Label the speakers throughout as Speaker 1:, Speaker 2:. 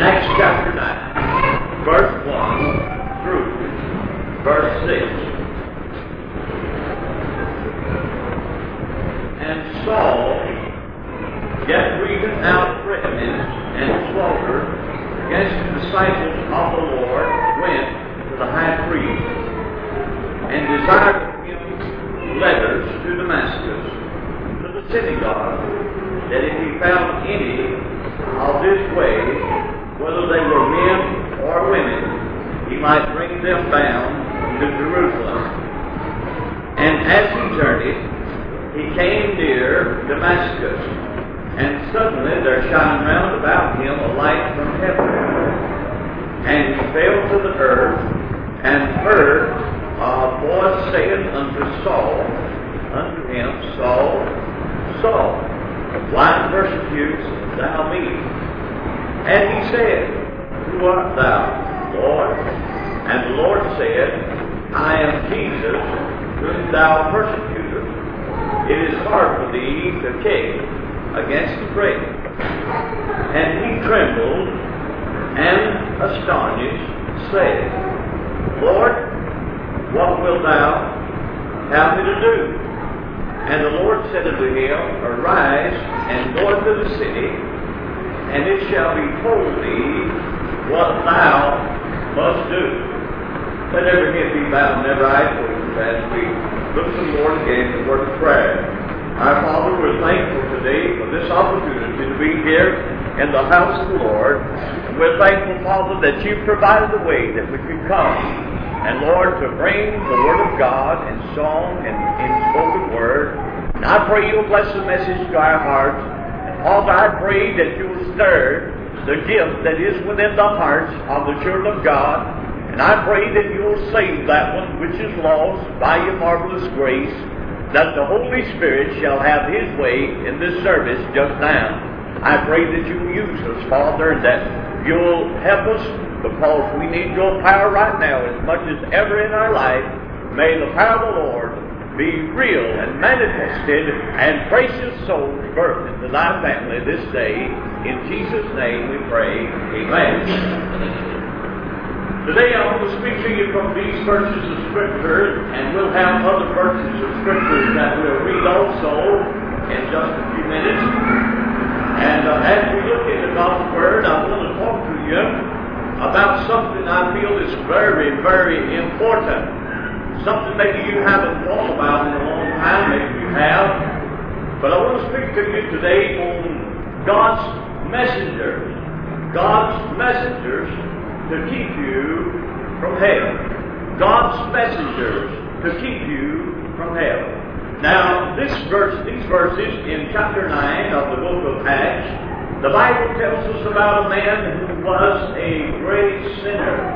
Speaker 1: Acts chapter 9, verse 1 through verse 6. And Saul, yet breathing out threatenings and slaughter against the disciples of the Lord, went to the high priest and desired of him letters to Damascus, to the synagogue, that if he found any of this way, whether they were men or women, he might bring them bound to Jerusalem. And as he journeyed, he came near Damascus, and suddenly there shined round about him a light from heaven. And he fell to the earth, and heard a voice saying unto Saul, unto him, Saul, Saul, why persecutest thou me? And he said, Who art thou, Lord? And the Lord said, I am Jesus, whom thou persecutest. It is hard for thee to kick against the prick. And he trembled and astonished, said, Lord, what wilt thou have me to do? And the Lord said unto him, Arise and go into the city, and it shall be told thee what thou must do. Let every head be bowed and every eye closed as we look to the Lord again in the word of prayer. Our Father, we're thankful today for this opportunity to be here in the house of the Lord. And we're thankful, Father, that you've provided a way that we could come. And Lord, to bring the Word of God in song and in spoken word. And I pray you'll bless the message to our hearts. And Father, I pray that you'll stir the gift that is within the hearts of the children of God. And I pray that you'll save that one which is lost by your marvelous grace, that the Holy Spirit shall have his way in this service just now. I pray that you'll use us, Father, and that you'll help us because we need your power right now as much as ever in our life. May the power of the Lord be real and manifested and precious souls birthed into thy family this day. In Jesus' name we pray. Amen. Today I want to speak to you from these verses of Scripture, and we'll have other verses of Scripture that we'll read also in just a few minutes. And uh, as we look into God's Word, I want to talk to you about something I feel is very, very important. Something maybe you haven't thought about in a long time, maybe you have. But I want to speak to you today on God's messengers. God's messengers to keep you from hell. God's messengers to keep you from hell. Now, this verse, these verses in chapter 9 of the book of Acts, the Bible tells us about a man who was a great sinner.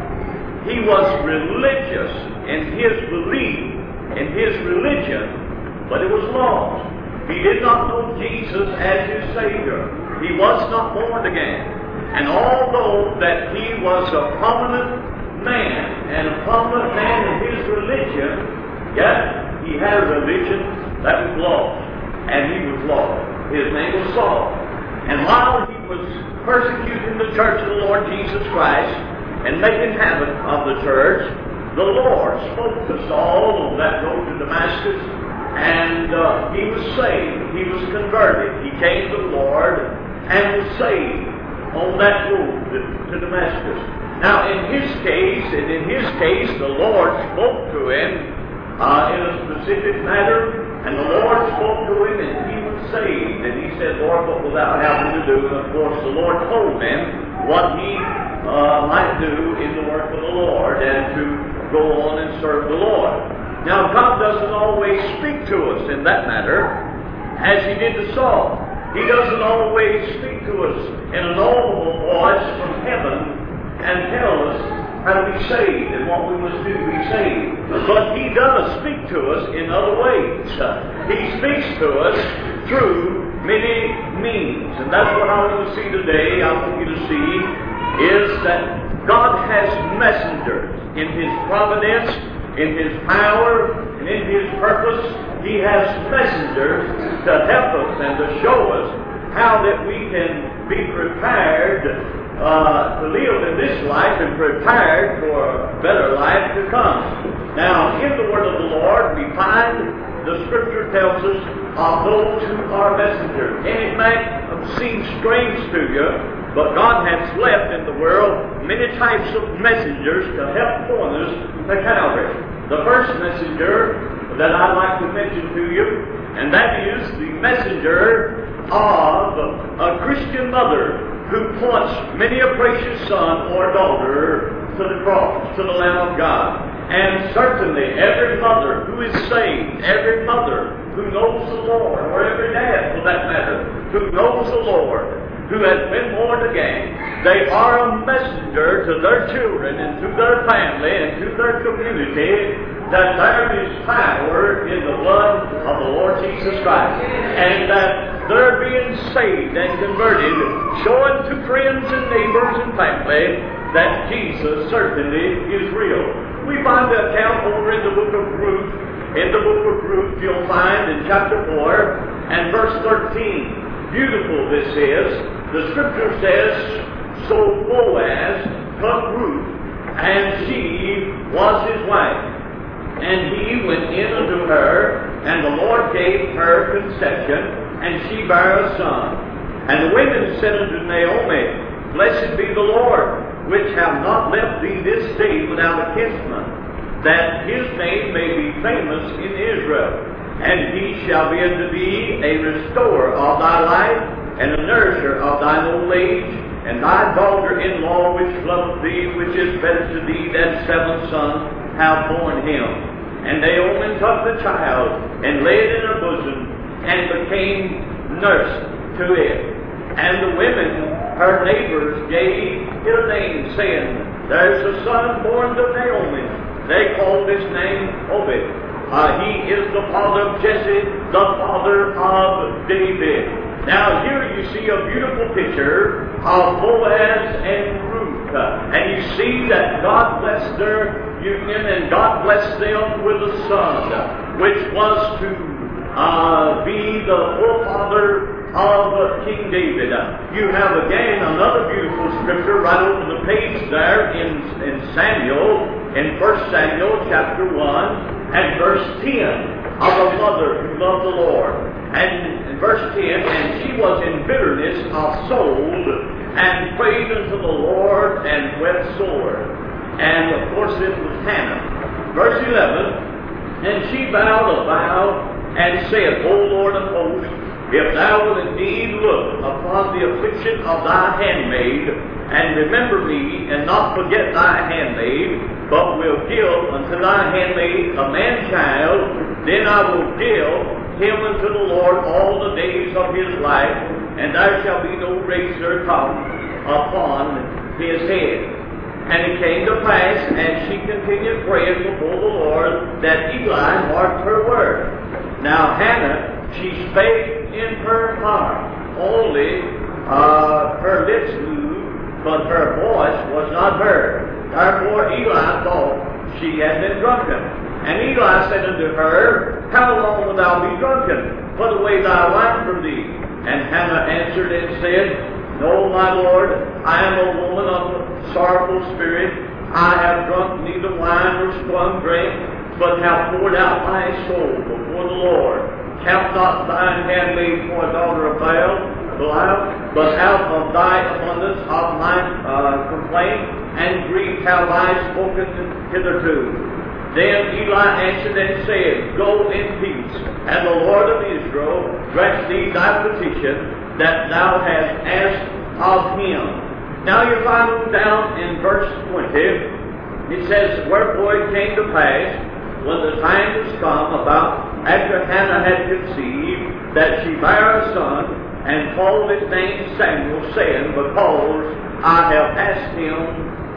Speaker 1: He was religious in his belief, in his religion, but it was lost. He did not know Jesus as his Savior. He was not born again. And although that he was a prominent man and a prominent man in his religion, yet he had a religion that was lost. And he was lost. His name was Saul. And while he was persecuting the church of the Lord Jesus Christ and making havoc of the church, the Lord spoke to Saul on that road to Damascus, and uh, he was saved. He was converted. He came to the Lord and was saved on that road to Damascus. Now, in his case, and in his case, the Lord spoke to him uh, in a specific matter, and the Lord spoke to him, and he was saved. And he said, Lord, what will thou have to do? And of course, the Lord told him what he uh, might do in the work of the Lord and to go on and serve the Lord. Now, God doesn't always speak to us in that matter as he did to Saul. He doesn't always speak to us in an audible voice from heaven and tell us how to be saved and what we must do to be saved. But He does speak to us in other ways. He speaks to us through many means. And that's what I want to see today. I want you to see is that God has messengers in His providence, in His power, and in His purpose. He has messengers to help us and to show us how that we can be prepared uh, to live in this life and prepared for a better life to come. Now, in the word of the Lord, we find the Scripture tells us of those who are messengers. And it might seem strange to you, but God has left in the world many types of messengers to help us to Calvary. The first messenger that I'd like to mention to you, and that is the messenger of a Christian mother who points many a precious son or daughter to the cross, to the Lamb of God. And certainly every mother who is saved, every mother who knows the Lord, or every dad for that matter, who knows the Lord, who has been born again, they are a messenger to their children and to their family and to their community that there is power in the blood of the Lord Jesus Christ. And that they're being saved and converted, showing to friends and neighbors and family that Jesus certainly is real. We find the account over in the book of Ruth. In the book of Ruth, you'll find in chapter 4 and verse 13. Beautiful this is. The scripture says, So Boaz took Ruth, and she was his wife. And he went in unto her, and the Lord gave her conception, and she bare a son. And the women said unto Naomi, Blessed be the Lord, which have not left thee this day without a kinsman, that his name may be famous in Israel. And he shall be unto thee a restorer of thy life, and a nourisher of thine old age, and thy daughter-in-law which loveth thee, which is better to thee than seven sons, have borne him. And Naomi took the child and laid it in her bosom and became nurse to it. And the women, her neighbors, gave a name, saying, There's a son born to Naomi. They called his name Obed. Uh, he is the father of Jesse, the father of David. Now here you see a beautiful picture of Boaz and Ruth. And you see that God blessed their union, and God blessed them with a son, which was to uh, be the forefather of King David. You have again another beautiful scripture right over the page there in, in Samuel, in 1 Samuel chapter 1 and verse 10 of a mother who loved the Lord. And verse 10, and she was in bitterness of soul and prayed unto the Lord and wept sore. And of course, this was Hannah. Verse 11 And she vowed a vow and said, O Lord of hosts, if thou wilt indeed look upon the affliction of thy handmaid, and remember me, and not forget thy handmaid, but will give unto thy handmaid a man child, then I will give him unto the Lord all the days of his life, and there shall be no razor come upon his head. And it came to pass, as she continued praying before the Lord, that Eli marked her word. Now Hannah, she spake in her heart, only uh, her lips moved, but her voice was not heard. Therefore Eli thought she had been drunken. And Eli said unto her, How long wilt thou be drunken? Put away thy wine from thee. And Hannah answered and said, no, my Lord, I am a woman of sorrowful spirit. I have drunk neither wine nor strong drink, but have poured out my soul before the Lord. Count not thine handmaid for a daughter of Baal, Belial, but out of thy abundance of my uh, complaint and grief have I spoken hitherto. Then Eli answered and said, Go in peace, and the Lord of Israel grant thee thy petition, that thou hast asked of him. Now you find down in verse 20, it says, Wherefore it came to pass, when the time was come about after Hannah had conceived, that she bare a son, and called his name Samuel, saying, Because I have asked him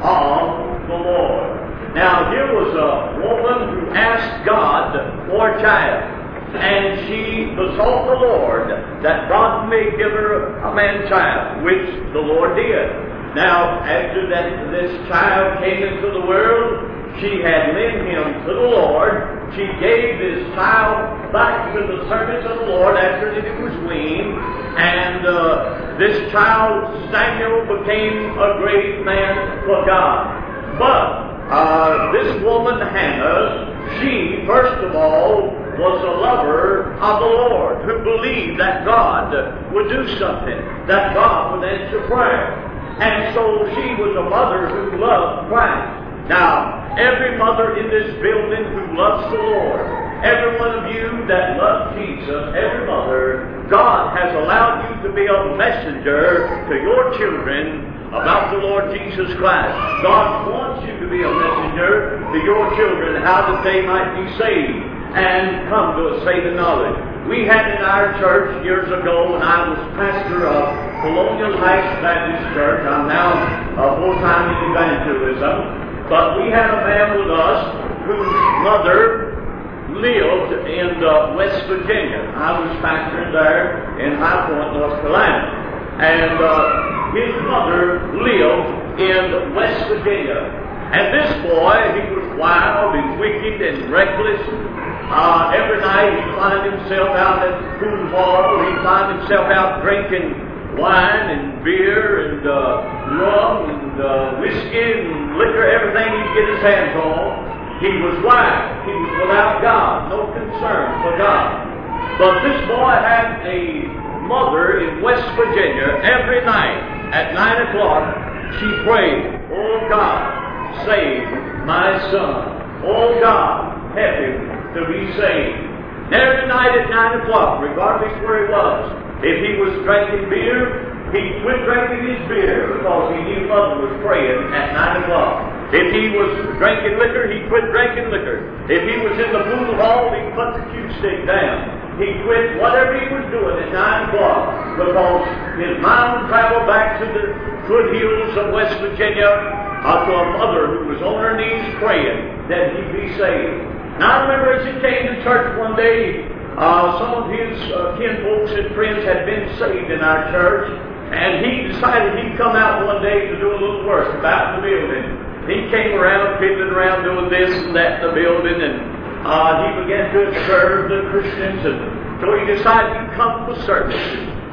Speaker 1: of the Lord. Now here was a woman who asked God for a child and she besought the Lord that God may give her a man child, which the Lord did. Now, after that this child came into the world, she had lent him to the Lord, she gave this child back to the service of the Lord after it was weaned, and uh, this child, Samuel, became a great man for God. But uh, this woman, Hannah, she, first of all, was a lover of the Lord who believed that God would do something, that God would answer prayer. And so she was a mother who loved Christ. Now, every mother in this building who loves the Lord, every one of you that love Jesus, every mother, God has allowed you to be a messenger to your children about the Lord Jesus Christ. God wants you to be a messenger to your children how that they might be saved and come to a saving knowledge. We had in our church years ago when I was pastor of Colonial Heights Baptist Church. I'm now a full-time evangelism. But we had a man with us whose mother lived in uh, West Virginia. I was pastoring there in High Point, North Carolina. And uh, his mother lived in West Virginia. And this boy, he was wild and wicked and reckless. Uh, every night he'd find himself out at pool hall. He'd find himself out drinking wine and beer and uh, rum and uh, whiskey and liquor, everything he could get his hands on. He was wild. He was without God, no concern for God. But this boy had a mother in West Virginia every night at 9 o'clock. She prayed, Oh God, save my son. Oh God, help him to be saved. Every night at 9 o'clock, regardless where he was, if he was drinking beer, he quit drinking his beer because he knew mother was praying at 9 o'clock. If he was drinking liquor, he quit drinking liquor. If he was in the pool hall, he put the cue stick down. He quit whatever he was doing at 9 o'clock because his mind traveled back to the foothills of West Virginia to a mother who was on her knees praying that he'd be saved. Now I remember as he came to church one day, uh, some of his uh, kinfolks and friends had been saved in our church, and he decided he'd come out one day to do a little work about the building. He came around, fiddling around, doing this and that in the building, and uh, he began to observe the Christians, and so he decided he'd come for service.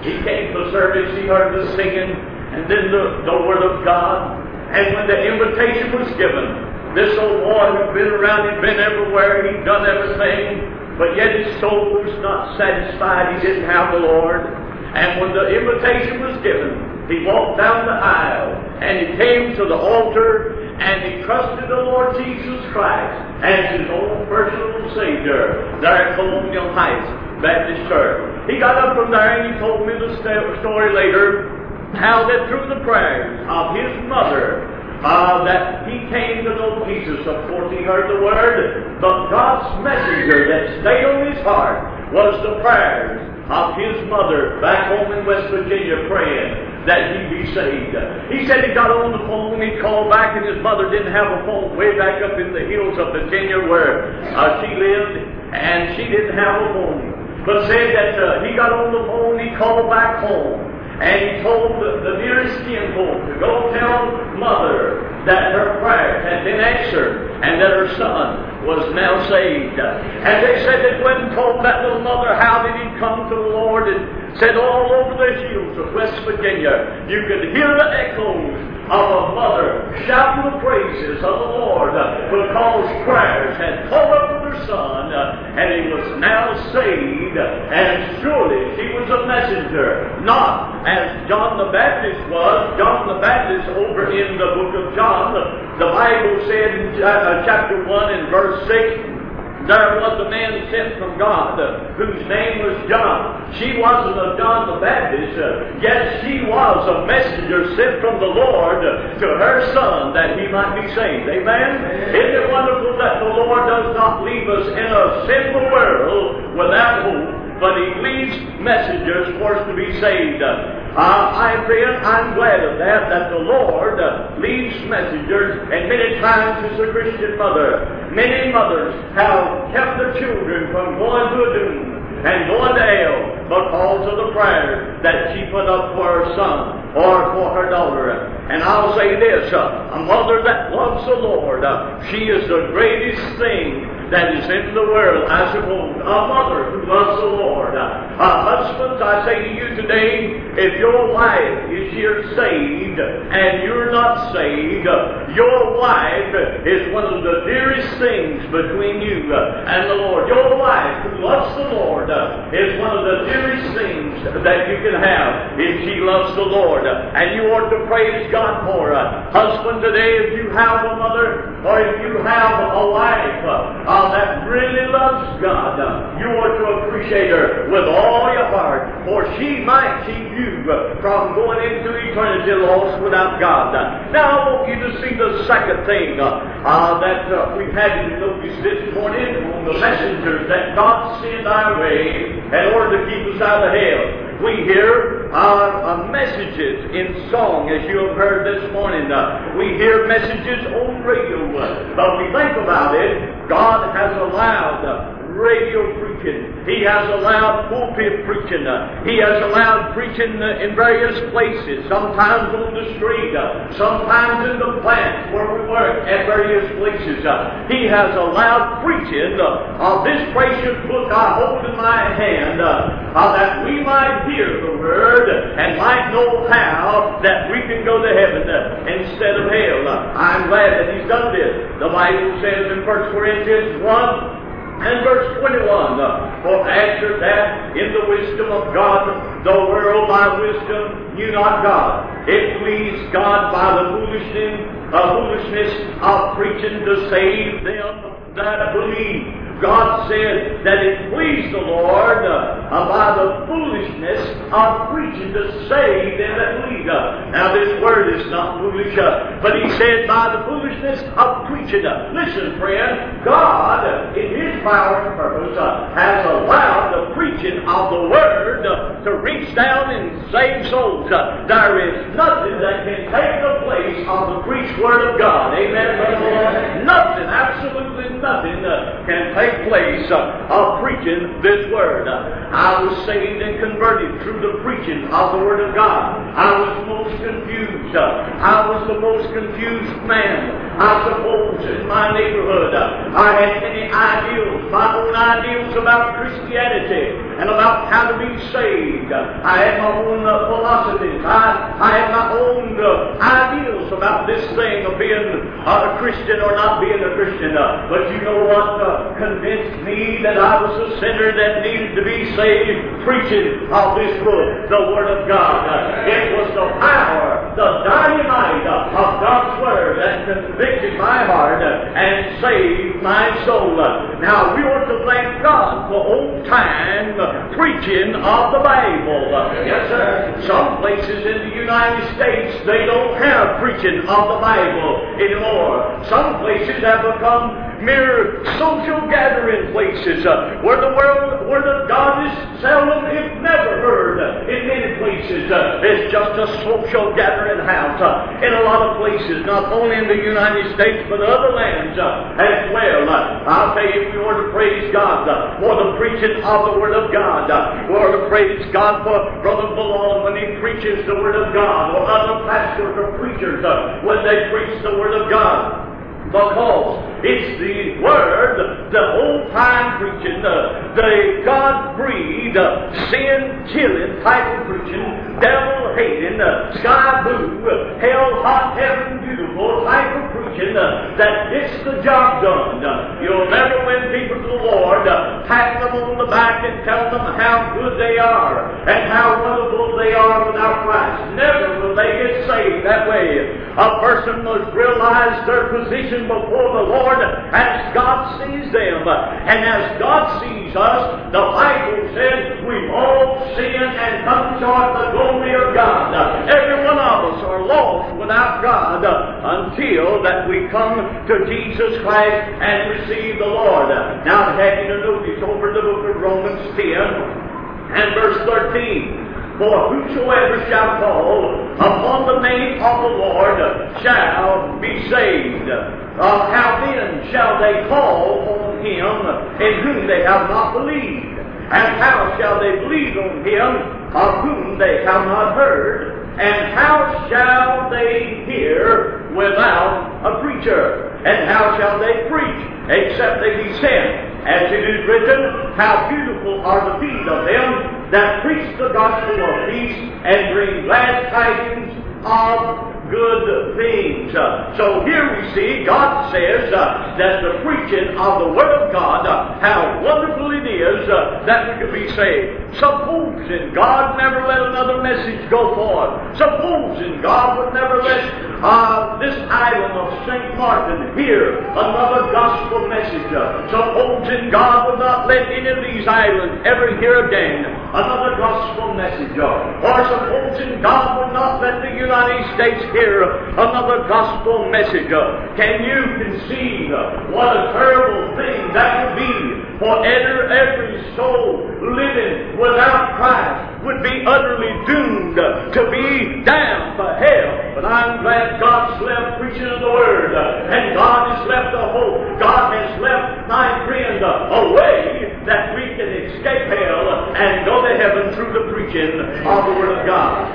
Speaker 1: He came for service, he heard the singing, and then the, the Word of God. And when the invitation was given, this old boy who'd been around, he'd been everywhere, he'd done everything, but yet his soul was not satisfied. He didn't have the Lord. And when the invitation was given, he walked down the aisle and he came to the altar and he trusted the Lord Jesus Christ as his own personal Savior there at Colonial Heights Baptist Church. He got up from there and he told me the story later how that through the prayers of his mother uh, that he came to know Jesus. Of course, he heard the word, but God's messenger that stayed on his heart was the prayers of his mother back home in West Virginia praying that he be saved. He said he got on the phone, he called back, and his mother didn't have a phone way back up in the hills of Virginia where uh, she lived, and she didn't have a phone. But said that uh, he got on the phone, he called back home. And he told the, nearest kinfolk to go tell mother that her prayers had been answered and that her son was now saved. And they said that when told that little mother how did he come to the Lord and said all over the hills of West Virginia you could hear the echoes of a mother shouting the praises of the Lord because prayers had her son uh, and he was now saved and surely she was a messenger not as John the Baptist was. John the Baptist over in the book of John the Bible said in uh, uh, chapter 1 and verse 6 there was a man sent from God uh, whose name was John. She wasn't of John the Baptist, uh, yet she was a messenger sent from the Lord uh, to her son that he might be saved. Amen? Isn't it wonderful that the Lord does not leave us in a sinful world without hope? but he leaves messengers for us to be saved. Uh, I friend, I'm glad of that, that the Lord uh, leaves messengers, and many times as a Christian mother, many mothers have kept their children from going to a doom and going to hell because of the prayers that she put up for her son or for her daughter. And I'll say this, uh, a mother that loves the Lord, uh, she is the greatest thing that is in the world, I suppose. A mother who loves the Lord. A husband, I say to you today, if your wife is here saved and you're not saved, your wife is one of the dearest things between you and the Lord. Your wife who loves the Lord is one of the dearest things that you can have if she loves the Lord. And you ought to praise God for her. Husband, today, if you have a mother or if you have a wife uh, that really loves God, uh, you ought to appreciate her with all your heart, for she might keep you from going into eternity lost without God. Now, I want you to see the second thing uh, uh, that uh, we've had to notice this morning on the messengers that God sent our way in order to keep us out of hell we hear uh, uh, messages in song, as you have heard this morning. Uh, we hear messages on radio. but we think about it, God has allowed radio preaching. He has allowed pulpit preaching. He has allowed preaching in various places, sometimes on the street, sometimes in the plant where we work at various places. He has allowed preaching of this precious book I hold in my hand uh, that we might hear the word and might know how that we can go to heaven instead of hell. I'm glad that he's done this. The Bible says in 1 Corinthians 1 and verse 21, For after that, in the wisdom of God, the world by wisdom knew not God. It pleased God by the foolishness, uh, foolishness of preaching to save them that believe. God said that it pleased the Lord uh, by the foolishness of preaching to save them that believe. Uh, now, this word is not foolish, uh, but He said by the foolishness of preaching. Uh, listen, friend, God, uh, in His power and purpose, uh, has allowed the preaching of the Word to reach down and save souls. there is nothing that can take the place of the preached Word of God. Amen, Nothing, absolutely nothing, can take take place uh, of preaching this word. I was saved and converted through the preaching of the Word of God. I was most confused. I was the most confused man, I suppose, in my neighborhood. I had many ideals, my own ideals about Christianity and about how to be saved. I had my own uh, philosophies. I, I had my own uh, ideals about this thing of being uh, a Christian or not being a Christian. Uh, but you know what? Uh, convinced me that I was a sinner that needed to be saved, preaching of this book, the Word of God. It was the power, the dynamite of God's Word that convicted my heart uh, and saved my soul. Uh, now, we ought to thank God for old time uh, preaching of the Bible. Yes, sir. Some places in the United States, they don't have preaching of the Bible anymore. Some places have become mere social gathering places uh, where the world, where the God is seldom, if never heard in many places. Uh, it's just a social gathering house uh, in a lot of places, not only in the United States but other lands uh, as well. Uh, I'll tell you, we ought to praise God uh, for the preaching of the Word of God. we ought to praise God for Brother Malone when he preaches the Word of God, or other pastors or preachers when they preach the Word of God because it's the Word, the whole time preaching, the, the God breathed, uh, sin killing type of preaching, devil hating, uh, sky blue, hell hot, heaven beautiful type of preaching that gets the job done. You'll never win people to the Lord, pat them on the back and tell them how good they are and how wonderful they are without Christ. Never will they get saved that way. A person must realize their position before the Lord as God sees them. And as God sees us, the Bible says we all sin and come short the glory of God. Every one of us are lost without God until that we come to Jesus Christ and receive the Lord. Now, you to notice over the book of Romans 10 and verse 13. For whosoever shall call upon the name of the Lord shall be saved. Uh, how then shall they call on him in whom they have not believed? And how shall they believe on him of whom they have not heard? And how shall they hear without a preacher? And how shall they preach except they be sent. As it is written, How beautiful are the feet of them that preach the gospel of peace and bring glad tidings of good things. So here we see God says uh, that the preaching of the Word of God, uh, how wonderful it is uh, that we could be saved. Supposing God never let another message go forth. Supposing God would never let uh, this island of St. Martin hear another gospel message. Supposing God would not let any of these islands ever hear again another gospel message. Or supposing God would not let the United States hear another gospel message. Can you conceive what a terrible thing that would be for every soul living without Christ would be utterly doomed to be damned for hell. But I'm glad God's left preaching of the Word, and God has left a hope. God has left my friend a way that we can escape hell and go to heaven through the preaching of the Word of God.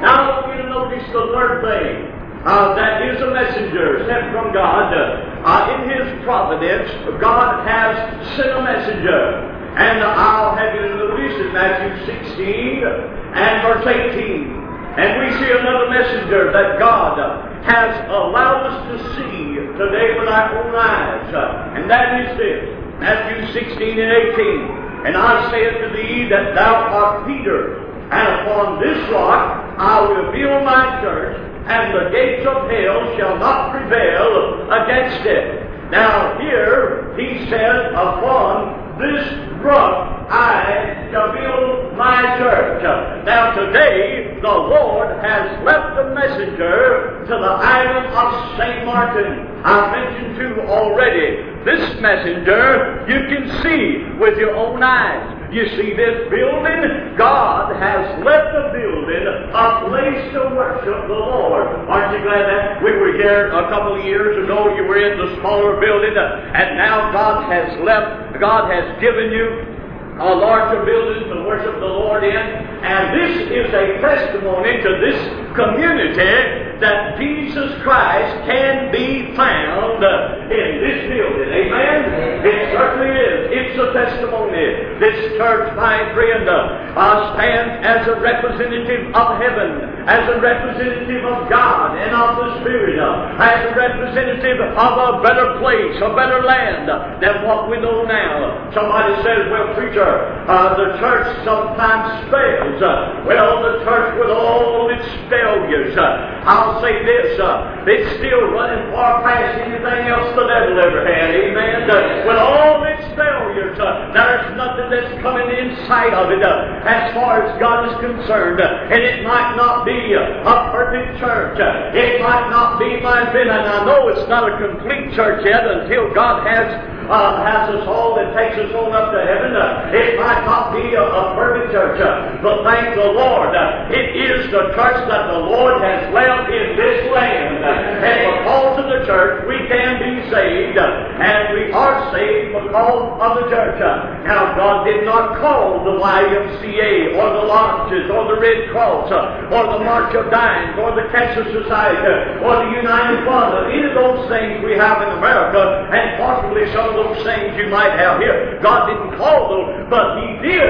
Speaker 1: Now Notice the third thing. Uh, that is a messenger sent from God. Uh, in His providence, God has sent a messenger. And I'll have you notice in Matthew 16 and verse 18. And we see another messenger that God has allowed us to see today with our own eyes. And that is this Matthew 16 and 18. And I say unto thee that thou art Peter, and upon this rock I will build my church, and the gates of hell shall not prevail against it. Now here he says, upon this rock I shall build my church. Now today the Lord has left a messenger to the island of St. Martin. I've mentioned to already. This messenger you can see with your own eyes. You see, this building, God has left the building a place to worship the Lord. Aren't you glad that we were here a couple of years ago? You were in the smaller building, uh, and now God has left, God has given you a larger building to worship the Lord in. And this is a testimony to this community that Jesus Christ can be found uh, in this building. Amen? It certainly is. It's a testimony. This church, my friend, uh, uh stands as a representative of heaven, as a representative of God and of the Spirit, as a representative of a better place, a better land than what we know now. Somebody says, well, preacher, uh, the church sometimes fails. Uh, well, the church with all its failures, uh, I'll say this, uh, it's still running far past anything else the devil ever had. Amen. With all its failures, there's nothing that's coming in sight of it as far as God is concerned. and it might not be a perfect church. it might not be my friend, and I know it's not a complete church yet until God has uh, has us all that takes us on up to heaven. Uh, it might not be a, a perfect church, uh, but thank the Lord, uh, it is the church that the Lord has left in this land. and because of the church, we can be saved, and we are saved because of the church. now, God did not call the YMCA or the lodges or the Red Cross or the March of Dimes or the Cancer Society or the United or any of those things we have in America, and possibly some of those things you might have here. God didn't call those, but He did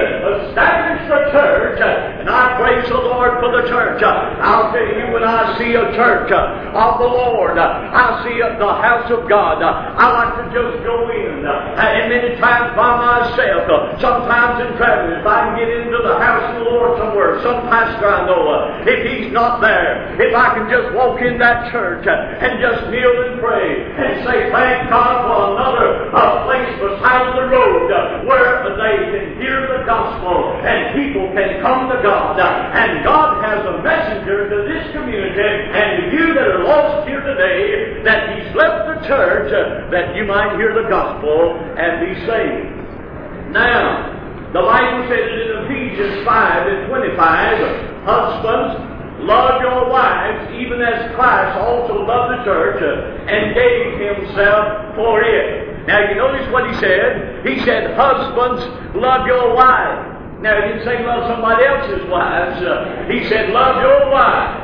Speaker 1: establish the church, and I praise the Lord for the church. I'll tell you, when I see a church of the Lord, I see the house of God, I like to just go in, and many times by myself, sometimes in traveling, if I can get into the house of the Lord somewhere, some pastor I know, if he's not there, if I can just walk in that church and just kneel and pray and say, Thank God for another a place beside the road where they can hear the gospel and people can come to God. And God has a messenger to this community and to you that are lost here today that He's left the church that you might hear the gospel and be saved. Now, the Bible says in Ephesians 5 and 25, Husbands, love your wives even as Christ also loved the church and gave himself for it. Now you notice what he said. He said, Husbands, love your wives. Now he didn't say love somebody else's wives. Uh, he said, love your wives.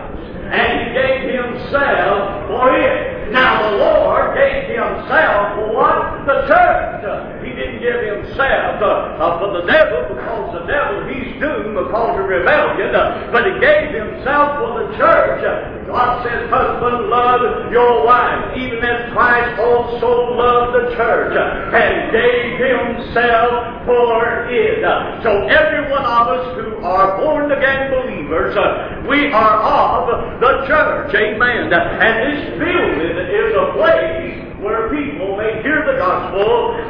Speaker 1: And he gave himself for it. Now the Lord gave himself for what? The church. He didn't give himself uh, uh, for the devil because the devil, he's doomed because of rebellion, uh, but he gave himself for the church. God says, Husband, love your wife, even as Christ also loved the church and gave himself for it. So every one of us who are born again believers, uh, we are of the church. Amen. And this building is a place where people may hear the gospel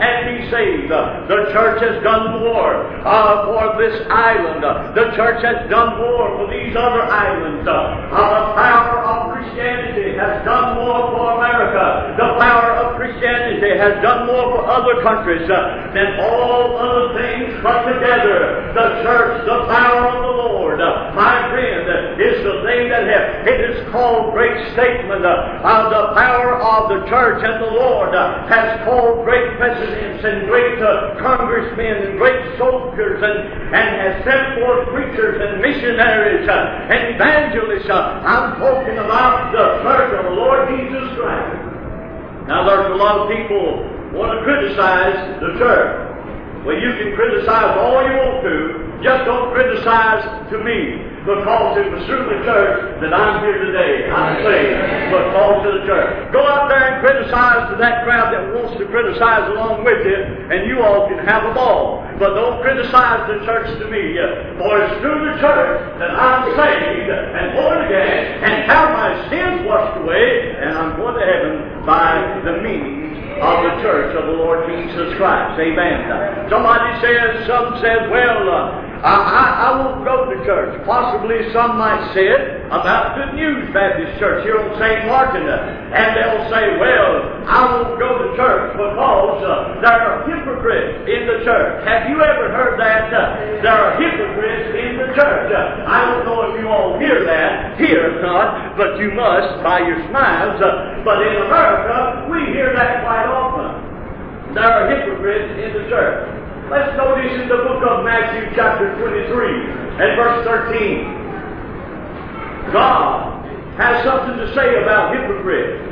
Speaker 1: and be saved. The church has done more uh, for this island. The church has done more for these other islands. Uh, the power of Christianity has done more for America. The power of Christianity has done more for other countries uh, than all other things put together. The church, the power of the Lord, uh, my friend, is the thing that has. It is called great statement uh, of the power of the church and the Lord uh, has called great presidents and great uh, congressmen and great soldiers and, and has sent forth preachers and missionaries uh, and evangelists. Uh, I'm talking about the church of the Lord Jesus Christ. Now there's a lot of people want to criticize the church. Well, you can criticize all you want to, just don't criticize to me because it was through the church that I'm here today. I'm saved because of the church. Go out there and criticize to that crowd that wants to criticize along with you, and you all can have a ball. But don't criticize the church to me, for it's through the church that I'm saved and born again and have my sins washed away, and I'm going to heaven by the means of the church of the Lord Jesus Christ. Amen. Somebody says, some says, well, uh, I, I, I won't go to church. Possibly some might say it about Good News Baptist Church here on St. Martin. And they'll say, well, I won't go to church because uh, there are hypocrites in the church. Have you ever heard that? Uh, there are hypocrites in the church. Uh, I don't know if you all hear that here, not, but you must by your smiles. Uh, but in America, we hear that quite often. There are hypocrites in the church. Let's notice in the book of Matthew, chapter 23, and verse 13. God has something to say about hypocrites.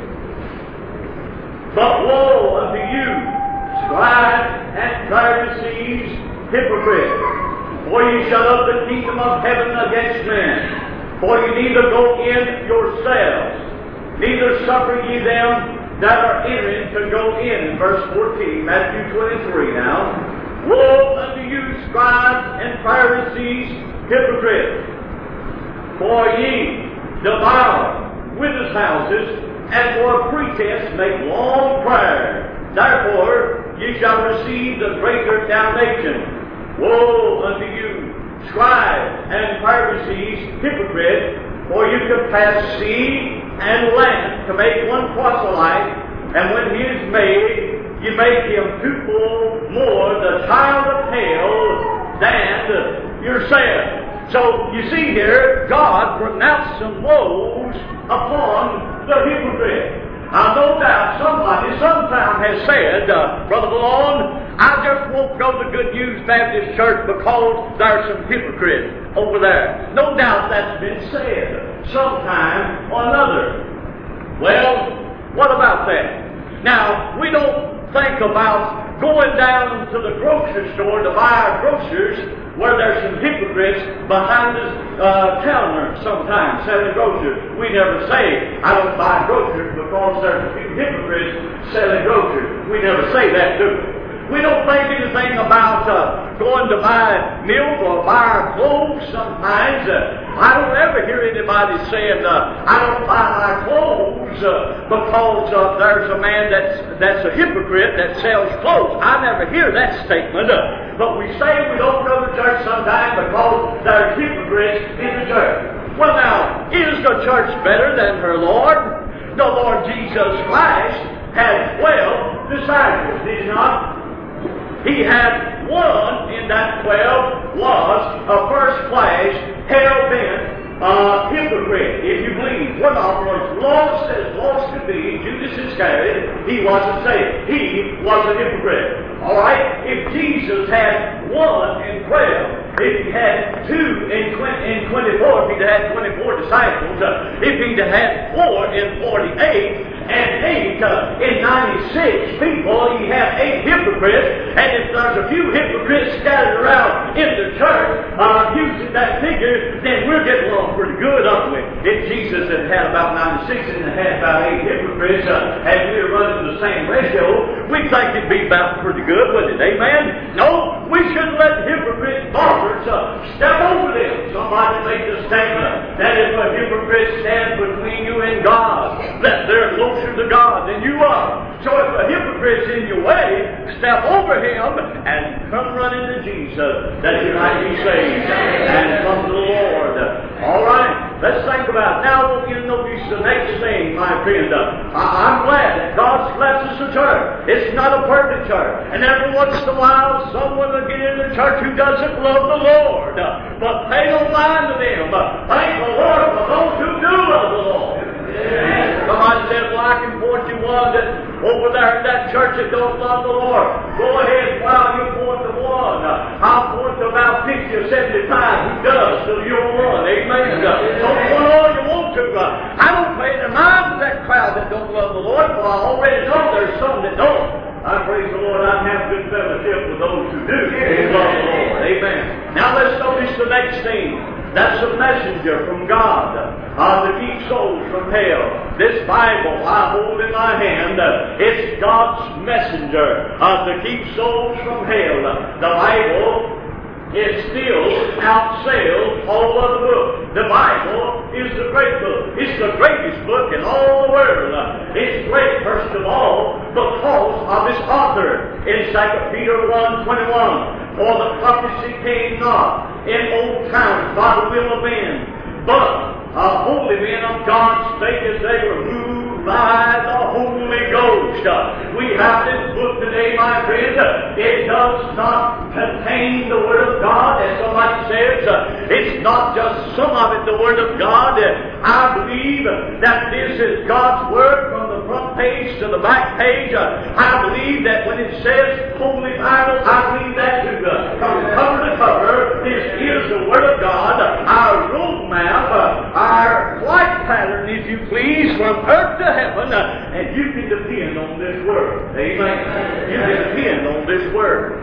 Speaker 1: But woe unto you, scribes and Pharisees, hypocrites! For ye shut up the kingdom of heaven against men. For ye neither go in yourselves, neither suffer ye them that are entering to go in. Verse 14, Matthew 23 now. Woe unto you, scribes and Pharisees, hypocrites! For ye devour widows' houses, and for a pretense make long prayers. Therefore ye shall receive the greater damnation. Woe unto you, scribes and Pharisees, hypocrites! For you compass sea and land to make one proselyte, and when he is made, you make him twofold more the child of hell than yourself. So you see here, God pronounced some woes upon the hypocrite. Now, no doubt somebody sometime has said, uh, Brother Malone, I just won't go to Good News Baptist Church because there's some hypocrites over there. No doubt that's been said sometime or another. Well, what about that? Now, we don't think about going down to the grocery store to buy our groceries where there's some hypocrites behind the uh, counter sometimes selling groceries. We never say, I don't buy groceries because there's a few hypocrites selling groceries. We never say that, do we? We don't think anything about uh, going to buy milk or buy our clothes sometimes. Uh, I don't ever hear anybody saying, uh, I don't buy my clothes uh, because uh, there's a man that's, that's a hypocrite that sells clothes. I never hear that statement. Uh, but we say we don't go to church sometimes because there's hypocrites in the church. Well, now, is the church better than her Lord? The Lord Jesus Christ had 12 disciples, did he not? He had one in that twelve was a first class, hell bent, uh, hypocrite, if you believe. One of was lost as lost could be. Judas Iscariot, he wasn't saved. He was a hypocrite. All right? If Jesus had one in twelve, if he had two in, 20, in 24, if he'd had 24 disciples, uh, if he'd had four in 48, and eight uh, in 96 people, you have eight hypocrites, and if there's a few hypocrites scattered around in the church uh, using that figure, then we're getting along pretty good, aren't we? If Jesus had had about 96 and had about eight hypocrites, uh, and we were running the same ratio, we'd think it'd be about pretty good, wouldn't it? Amen? No, we shouldn't let hypocrites barbers uh, step over them. Somebody made the statement that if a hypocrite stands between you and God, that they're closer to God than you are. So if a hypocrite's in your way, step over him and come running to Jesus that you might be saved and come to the Lord. All right, let's think about it. Now I want you notice the next thing, my friend. Uh, I- I'm glad that God's blessed us a church. It's not a perfect church. And every once in a while, someone will get in the church who doesn't love the Lord. Uh, but pay no mind to them. Uh, thank the Lord for those who do love the Lord. Somebody said, well, I can point you one that over there in that church that don't love the Lord. Go ahead while you point to one. I'll point to about 50 or 75 who does till you're one. Amen. Don't point all you want to. I don't pay the mind to that crowd that don't love the Lord, for I already know there's some that don't. I praise the Lord. I have good fellowship with those who do love the Lord. Amen. Now let's notice the next thing. That's a messenger from God uh, to keep souls from hell. This Bible I hold in my hand, uh, it's God's messenger uh, to keep souls from hell. The Bible is still outsells all other books. The Bible is the great book. It's the greatest book in all the world. It's great, first of all, because of its author. In 2 Peter 1 21, for the prophecy came not in old times by the will of men, but uh, holy men of God spake as they were moved by the Holy Ghost. We have this book today, my friend. It does not contain the Word of God, as somebody says. It's not just some of it, the Word of God. I believe that this is God's Word from the front page to the back page. Uh, I believe that when it says Holy Bible, I believe that too. Uh, from cover to cover, this is the Word of God, our roadmap, uh, our flight pattern, if you please, from earth to heaven, uh, and you can depend on this Word. Amen. You can depend on this Word.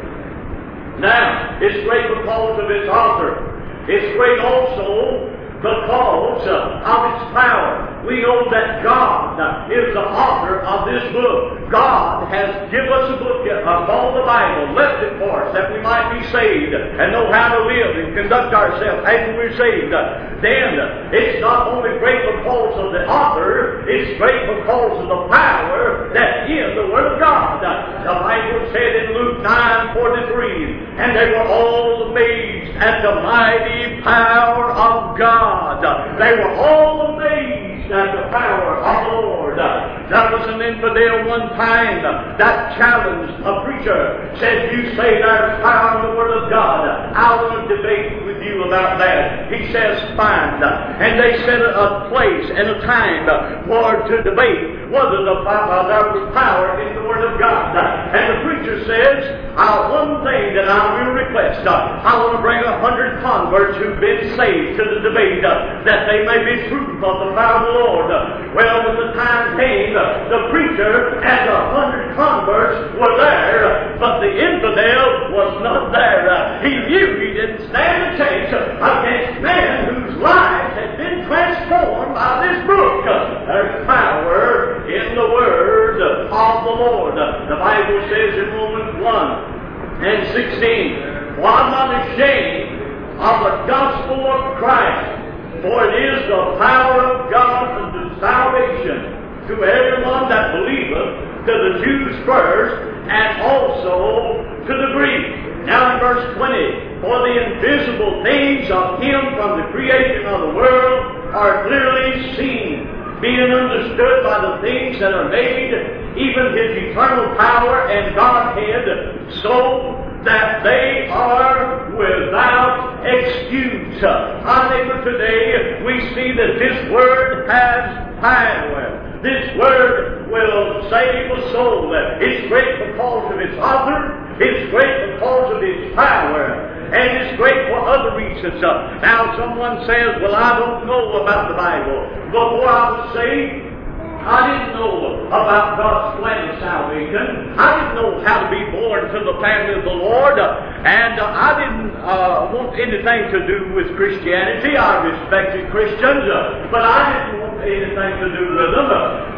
Speaker 1: Now, it's great because of its author. It's great also because of its power. We know that God is the author of this book. God has given us a book called the Bible, left it for us that we might be saved and know how to live and conduct ourselves after we're saved. Then it's not only great because of the author, it's great because of the power that is the Word of God. The Bible said in Luke 9 43, and they were all amazed at the mighty power of God. They were all amazed at the power of the Lord. There was an infidel one time that challenged a preacher, said, You say there's power in the Word of God. I want to debate with you about that. He says, Fine. And they set a place and a time for to debate the, uh, there was power in the Word of God. And the preacher says, uh, One thing that I will request, uh, I want to bring a hundred converts who've been saved to the debate uh, that they may be proof of the power of the Lord. Well, when the time came, uh, the preacher and a hundred converts were there, but the infidel was not there. He knew he didn't stand a chance against men whose lives had been transformed by this book. There's power in the word of the Lord. The Bible says in Romans 1 and 16, For I'm not ashamed of the gospel of Christ, for it is the power of God unto salvation to everyone that believeth, to the Jews first, and also to the Greeks. Now in verse 20, for the invisible things of Him from the creation of the world are clearly seen, being understood by the things that are made, even His eternal power and Godhead, so that they are without excuse. My neighbor, today we see that this Word has power. This Word will save a soul. It's great because of its author. It's great because of its power. And it's great for other reasons. Now, someone says, Well, I don't know about the Bible. Before I was saved, I didn't know about God's plan of salvation. I didn't know how to be born to the family of the Lord, and uh, I didn't uh, want anything to do with Christianity. I respected Christians, uh, but I didn't want anything to do with them.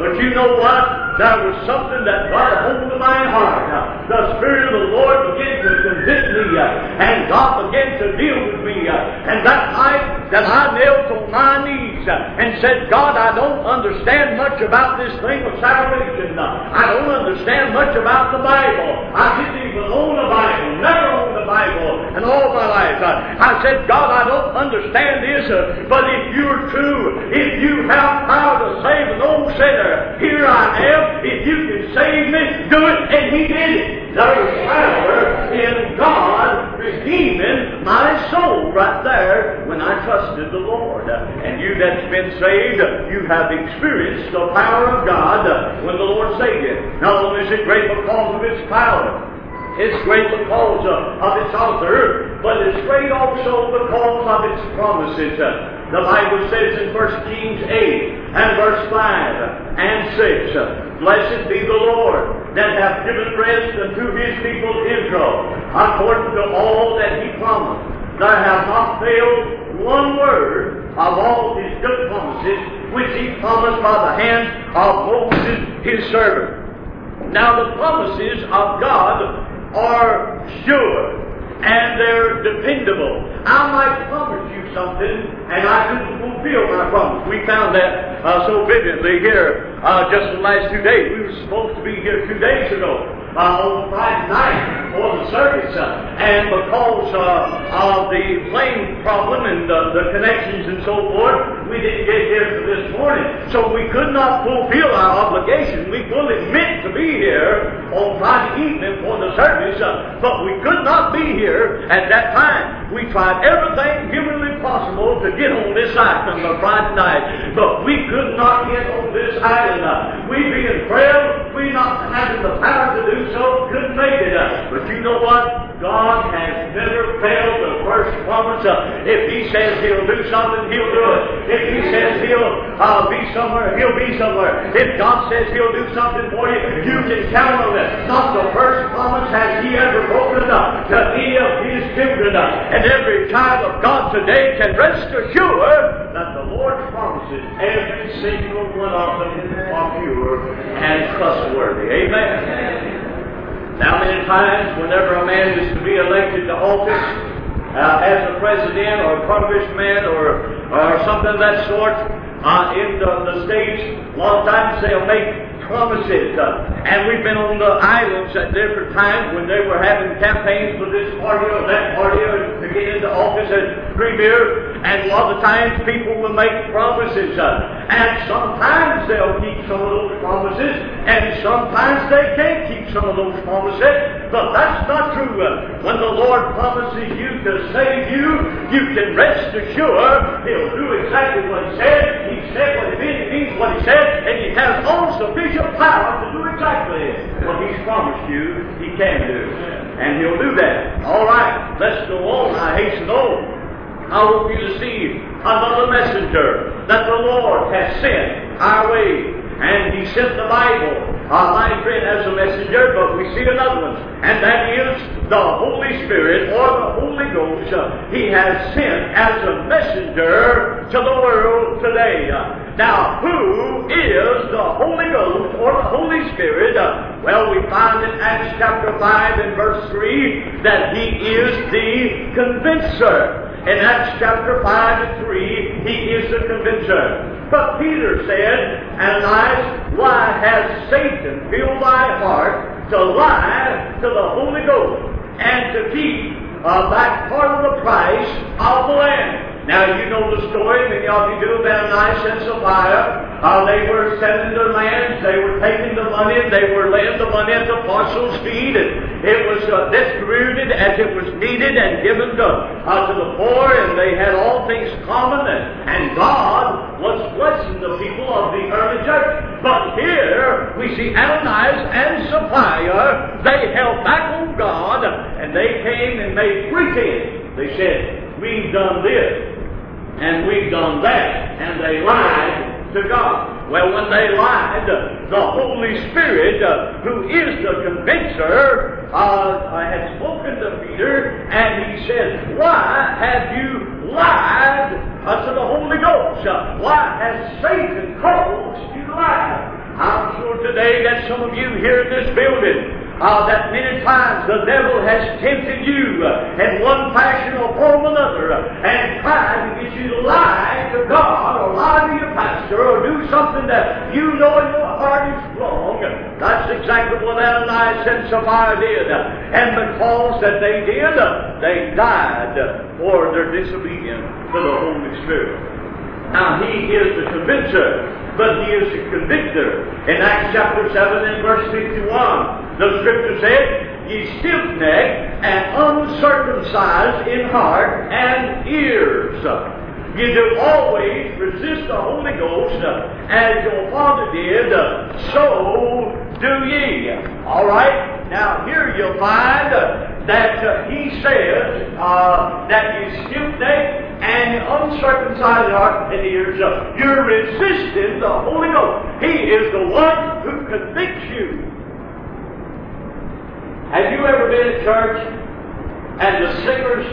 Speaker 1: But you know what? There was something that got hold of my heart. The Spirit of the Lord began to convict me, and God began to deal with me. And that night that I knelt on my knees and said, God, I don't understand much about this thing of salvation. I don't understand much about the Bible. I didn't even own a Bible, never owned a Bible in all my life. I said, God, I don't understand this, but if you're true, if you have power to save an old sinner, here I am. If you can save me, do it. And he did it. There is power in God right there when I trusted the Lord. And you that's been saved, you have experienced the power of God when the Lord saved you. Not only is it great because of its power, it's great because of its author, but it's great also because of its promises. The Bible says in 1 Kings 8 and verse 5 and 6, Blessed be the Lord that hath given rest unto his people Israel, according to all that he promised. There hath not failed one word of all his good promises, which he promised by the hand of Moses his servant. Now the promises of God are sure and they're dependable. I might promise you something, and I couldn't fulfill my promise. We found that uh, so vividly here uh, just the last two days. We were supposed to be here two days ago uh, on Friday night for the service, uh, and because uh, of the plane problem and the connections and so forth, we didn't get here this morning. So we could not fulfill our obligation. We fully meant to be here on Friday evening for the service, uh, but we could not be here here at that time. We tried everything humanly possible to get on this island on Friday night, but we could not get on this island. We being frail, we not having the power so, couldn't make it. But you know what? God has never failed the first promise. If He says He'll do something, He'll do it. If He says He'll uh, be somewhere, He'll be somewhere. If God says He'll do something for you, you can count on it. Not the first promise has He ever broken up to any of His children. And every child of God today can rest assured that the Lord promises, every single one of them, are pure and trustworthy. Amen. Now, many times, whenever a man is to be elected to office, uh, as a president or a congressman or, or something of that sort, uh, in the, the States, a lot of times they'll make promises. Uh, and we've been on the islands at different times when they were having campaigns for this party or that party or to get into office as premier. And a lot of times people will make promises. Uh, and sometimes they'll keep some of those promises. And sometimes they can't keep some of those promises. But that's not true. Uh, when the Lord promises you to save you, you can rest assured He'll do exactly what He said. He said what He means what He said. And He has all sufficient power to do exactly what He's promised you He can do. And He'll do that. All right, let's go on. I hasten on. I to see another messenger that the Lord has sent our way. And He sent the Bible uh, my friend as a messenger, but we see another one, and that is the Holy Spirit or the Holy Ghost. He has sent as a messenger to the world today. Now, who is the Holy Ghost or the Holy Spirit? Well, we find in Acts chapter 5 and verse 3 that he is the convincer. In Acts chapter 5 and 3, he is a convincer. But Peter said, Ananias, why has Satan filled thy heart to lie to the Holy Ghost and to keep uh, that part of the price of the land? Now, you know the story, many of you do, about Ananias and Sapphira. Uh, they were selling their lands, they were taking the money, they were laying the money at the apostles' feet, and it was uh, distributed as it was needed and given to, uh, to the poor, and they had all things common, and, and God was blessing the people of the early church. But here we see Ananias and Sapphira, they held back on God, and they came and made pretense. They said, We've done this and we've done that, and they lied to God. Well, when they lied, the Holy Spirit, uh, who is the convincer, uh, had spoken to Peter, and he said, Why have you lied unto the Holy Ghost? Uh, why has Satan caused you to lie? I'm sure today that some of you here in this building uh, that many times the devil has tempted you uh, in one fashion or form or another uh, and tried to get you to lie to God or lie to your pastor or do something that you know in your heart is wrong. That's exactly what Ananias and Sapphira did. And because that they did, they died for their disobedience to the Holy Spirit. Now, he is the convincer but he is the convictor. In Acts chapter 7 and verse 51, the scripture said, Ye stiff necked and uncircumcised in heart and ears. You do always resist the Holy Ghost as your Father did, so do ye. All right? Now, here you'll find that uh, he says uh, that you necked and uncircumcised heart and ears, uh, you're resisting the Holy Ghost. He is the one who convicts you. Have you ever been at church and the singers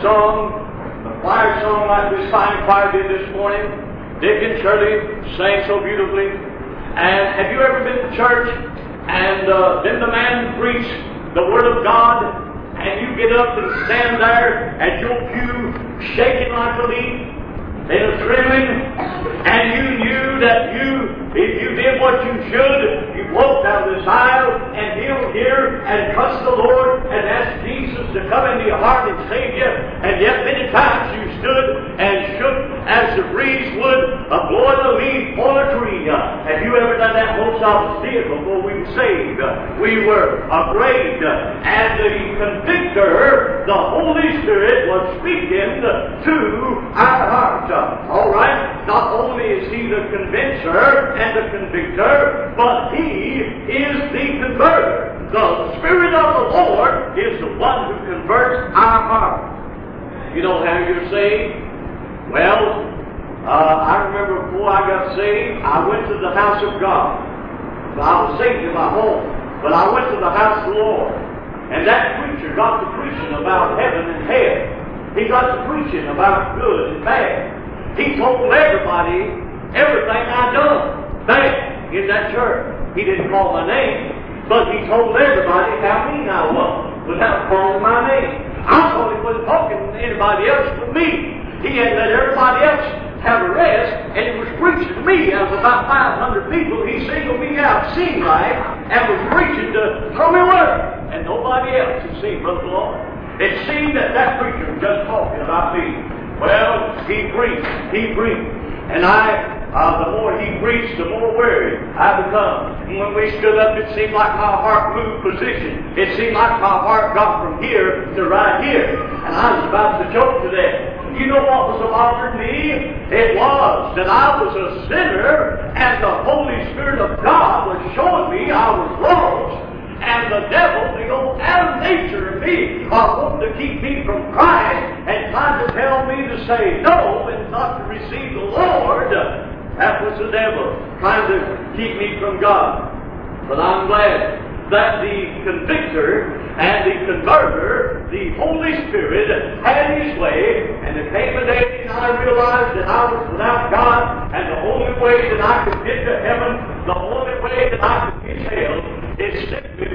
Speaker 1: sung the choir song like we sang choir did this morning? Dick and Shirley sang so beautifully. And have you ever been to church and uh, then the man preached the Word of God and you get up and stand there at your pew shaking like a leaf and a trembling, and you knew that you, if you did what you should, walked down this aisle and kneel here and trust the Lord and ask Jesus to come into your heart and save you, and yet many times you stood and shook as the breeze would a blowing a leaf on a tree. Have you ever done that? Most of us did before we were saved. We were afraid, and the convictor, the Holy Spirit, was speaking to our heart. All right? Not only is He the convincer and the convictor, but He is the converter. The Spirit of the Lord is the one who converts our heart. You know how you're saved? Well, uh, I remember before I got saved, I went to the house of God. I was saved in my home, but I went to the house of the Lord. And that preacher got to preaching about heaven and hell. He got to preaching about good and bad. He told everybody everything I done back in that church. He didn't call my name, but he told everybody how mean I was without calling my name. I thought he wasn't talking to anybody else but me. He had let everybody else have a rest, and he was preaching to me out of about 500 people. He singled me out, seemed like, and was preaching to me word, and nobody else had seen Brother Lord. It seemed that that preacher was just talking about me. Well, he preached, he preached. And I, uh, the more he preached, the more weary I become. And when we stood up, it seemed like my heart moved position. It seemed like my heart got from here to right here. And I was about to choke to death. You know what was bothering me? It was that I was a sinner and the Holy Spirit of God was showing me I was lost and the devil, the old Adam nature in me, are wanting to keep me from Christ and trying to tell me to say no and not to receive the Lord. That was the devil trying to keep me from God. But I'm glad that the convictor and the converter, the Holy Spirit, had his way, and there came a day and I realized that I was without God, and the only way that I could get to heaven, the only way that I could get to hell, is simply